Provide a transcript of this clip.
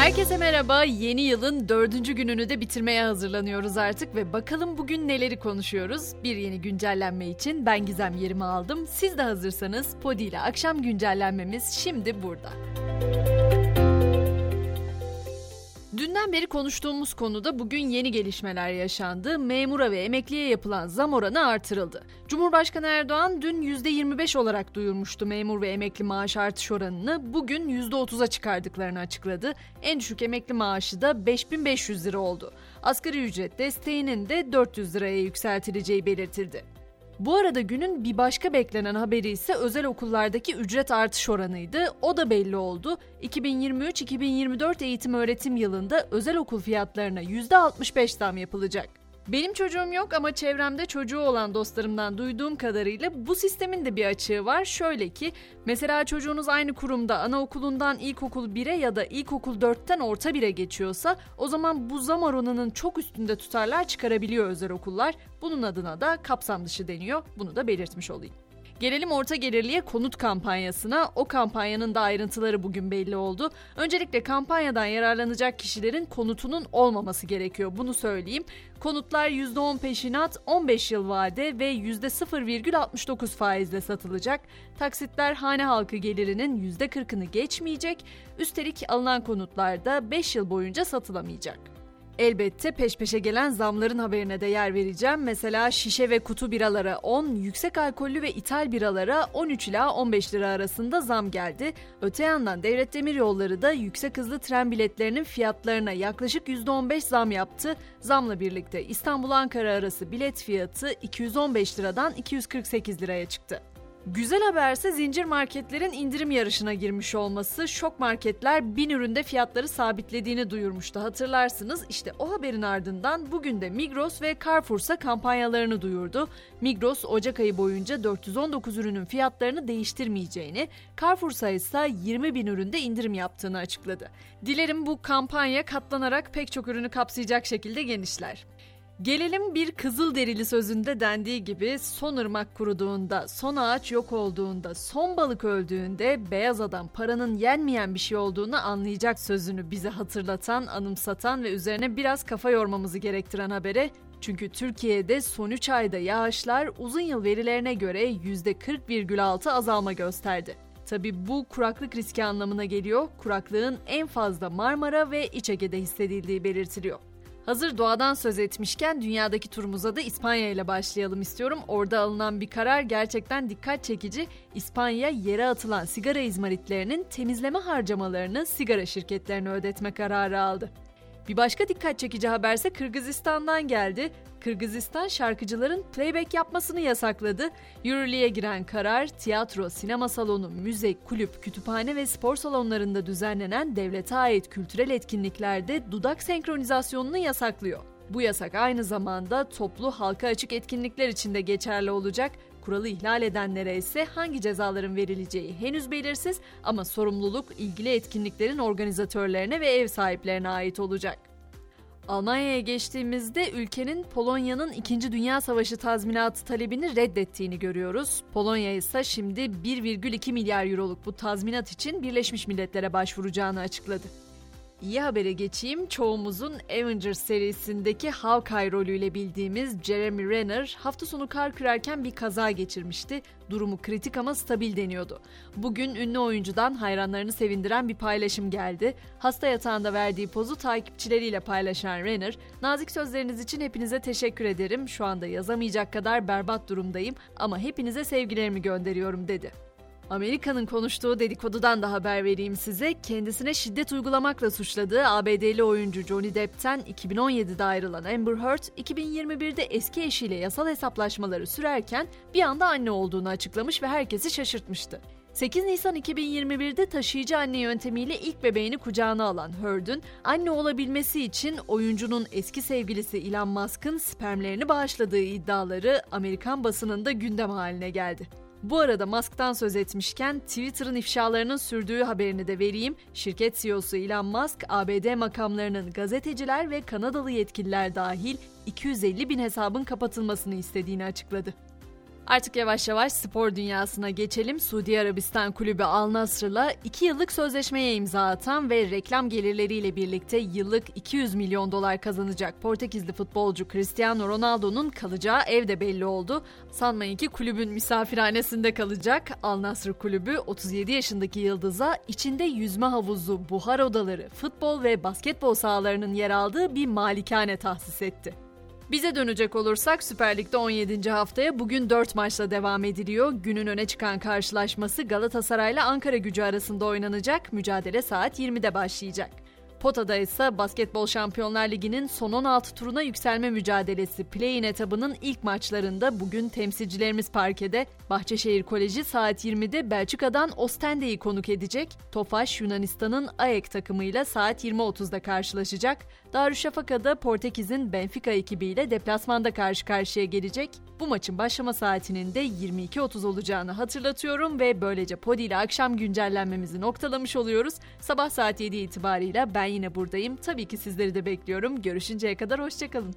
Herkese merhaba. Yeni yılın dördüncü gününü de bitirmeye hazırlanıyoruz artık ve bakalım bugün neleri konuşuyoruz. Bir yeni güncellenme için ben Gizem yerimi aldım. Siz de hazırsanız Podi ile akşam güncellenmemiz şimdi burada. Dünden beri konuştuğumuz konuda bugün yeni gelişmeler yaşandı. Memura ve emekliye yapılan zam oranı artırıldı. Cumhurbaşkanı Erdoğan dün %25 olarak duyurmuştu memur ve emekli maaş artış oranını. Bugün %30'a çıkardıklarını açıkladı. En düşük emekli maaşı da 5500 lira oldu. Asgari ücret desteğinin de 400 liraya yükseltileceği belirtildi. Bu arada günün bir başka beklenen haberi ise özel okullardaki ücret artış oranıydı. O da belli oldu. 2023-2024 eğitim öğretim yılında özel okul fiyatlarına %65 zam yapılacak. Benim çocuğum yok ama çevremde çocuğu olan dostlarımdan duyduğum kadarıyla bu sistemin de bir açığı var. Şöyle ki mesela çocuğunuz aynı kurumda anaokulundan ilkokul 1'e ya da ilkokul 4'ten orta 1'e geçiyorsa o zaman bu zam oranının çok üstünde tutarlar çıkarabiliyor özel okullar. Bunun adına da kapsam dışı deniyor. Bunu da belirtmiş olayım. Gelelim orta gelirliye konut kampanyasına. O kampanyanın da ayrıntıları bugün belli oldu. Öncelikle kampanyadan yararlanacak kişilerin konutunun olmaması gerekiyor. Bunu söyleyeyim. Konutlar %10 peşinat, 15 yıl vade ve %0,69 faizle satılacak. Taksitler hane halkı gelirinin %40'ını geçmeyecek. Üstelik alınan konutlar da 5 yıl boyunca satılamayacak. Elbette peş peşe gelen zamların haberine de yer vereceğim. Mesela şişe ve kutu biralara 10, yüksek alkollü ve ithal biralara 13 ila 15 lira arasında zam geldi. Öte yandan Devlet Demiryolları da yüksek hızlı tren biletlerinin fiyatlarına yaklaşık %15 zam yaptı. Zamla birlikte İstanbul-Ankara arası bilet fiyatı 215 liradan 248 liraya çıktı. Güzel haberse zincir marketlerin indirim yarışına girmiş olması. Şok marketler bin üründe fiyatları sabitlediğini duyurmuştu hatırlarsınız. İşte o haberin ardından bugün de Migros ve Carrefour'sa kampanyalarını duyurdu. Migros Ocak ayı boyunca 419 ürünün fiyatlarını değiştirmeyeceğini, Carrefour'sa ise 20 bin üründe indirim yaptığını açıkladı. Dilerim bu kampanya katlanarak pek çok ürünü kapsayacak şekilde genişler. Gelelim bir kızıl derili sözünde dendiği gibi son ırmak kuruduğunda, son ağaç yok olduğunda, son balık öldüğünde beyaz adam paranın yenmeyen bir şey olduğunu anlayacak sözünü bize hatırlatan, anımsatan ve üzerine biraz kafa yormamızı gerektiren habere çünkü Türkiye'de son 3 ayda yağışlar uzun yıl verilerine göre %40,6 azalma gösterdi. Tabi bu kuraklık riski anlamına geliyor. Kuraklığın en fazla Marmara ve İç Ege'de hissedildiği belirtiliyor. Hazır doğadan söz etmişken dünyadaki turumuza da İspanya ile başlayalım istiyorum. Orada alınan bir karar gerçekten dikkat çekici. İspanya yere atılan sigara izmaritlerinin temizleme harcamalarını sigara şirketlerine ödetme kararı aldı. Bir başka dikkat çekici haberse Kırgızistan'dan geldi. Kırgızistan şarkıcıların playback yapmasını yasakladı. Yürürlüğe giren karar tiyatro, sinema salonu, müze, kulüp, kütüphane ve spor salonlarında düzenlenen devlete ait kültürel etkinliklerde dudak senkronizasyonunu yasaklıyor. Bu yasak aynı zamanda toplu halka açık etkinlikler için de geçerli olacak. Kuralı ihlal edenlere ise hangi cezaların verileceği henüz belirsiz ama sorumluluk ilgili etkinliklerin organizatörlerine ve ev sahiplerine ait olacak. Almanya'ya geçtiğimizde ülkenin Polonya'nın 2. Dünya Savaşı tazminatı talebini reddettiğini görüyoruz. Polonya ise şimdi 1,2 milyar euroluk bu tazminat için Birleşmiş Milletler'e başvuracağını açıkladı. İyi habere geçeyim. Çoğumuzun Avengers serisindeki Hawkeye rolüyle bildiğimiz Jeremy Renner hafta sonu kar kürerken bir kaza geçirmişti. Durumu kritik ama stabil deniyordu. Bugün ünlü oyuncudan hayranlarını sevindiren bir paylaşım geldi. Hasta yatağında verdiği pozu takipçileriyle paylaşan Renner, "Nazik sözleriniz için hepinize teşekkür ederim. Şu anda yazamayacak kadar berbat durumdayım ama hepinize sevgilerimi gönderiyorum." dedi. Amerika'nın konuştuğu dedikodudan da haber vereyim size. Kendisine şiddet uygulamakla suçladığı ABD'li oyuncu Johnny Depp'ten 2017'de ayrılan Amber Heard, 2021'de eski eşiyle yasal hesaplaşmaları sürerken bir anda anne olduğunu açıklamış ve herkesi şaşırtmıştı. 8 Nisan 2021'de taşıyıcı anne yöntemiyle ilk bebeğini kucağına alan Heard'ün anne olabilmesi için oyuncunun eski sevgilisi Elon Musk'ın spermlerini bağışladığı iddiaları Amerikan basınında gündem haline geldi. Bu arada Musk'tan söz etmişken Twitter'ın ifşalarının sürdüğü haberini de vereyim. Şirket CEO'su Elon Musk, ABD makamlarının gazeteciler ve Kanadalı yetkililer dahil 250 bin hesabın kapatılmasını istediğini açıkladı. Artık yavaş yavaş spor dünyasına geçelim. Suudi Arabistan kulübü Al Nasr'la 2 yıllık sözleşmeye imza atan ve reklam gelirleriyle birlikte yıllık 200 milyon dolar kazanacak Portekizli futbolcu Cristiano Ronaldo'nun kalacağı ev de belli oldu. Sanmayın ki kulübün misafirhanesinde kalacak. Al Nasr kulübü 37 yaşındaki yıldıza içinde yüzme havuzu, buhar odaları, futbol ve basketbol sahalarının yer aldığı bir malikane tahsis etti. Bize dönecek olursak Süper Lig'de 17. haftaya bugün 4 maçla devam ediliyor. Günün öne çıkan karşılaşması Galatasaray ile Ankara gücü arasında oynanacak. Mücadele saat 20'de başlayacak. Pota'da ise Basketbol Şampiyonlar Ligi'nin son 16 turuna yükselme mücadelesi play-in etabının ilk maçlarında bugün temsilcilerimiz parkede Bahçeşehir Koleji saat 20'de Belçika'dan Ostende'yi konuk edecek. Tofaş Yunanistan'ın AEK takımıyla saat 20.30'da karşılaşacak. Darüşşafaka'da Portekiz'in Benfica ekibiyle deplasmanda karşı karşıya gelecek. Bu maçın başlama saatinin de 22.30 olacağını hatırlatıyorum ve böylece Podi ile akşam güncellenmemizi noktalamış oluyoruz. Sabah saat 7 itibariyle ben yine buradayım. Tabii ki sizleri de bekliyorum. Görüşünceye kadar hoşçakalın.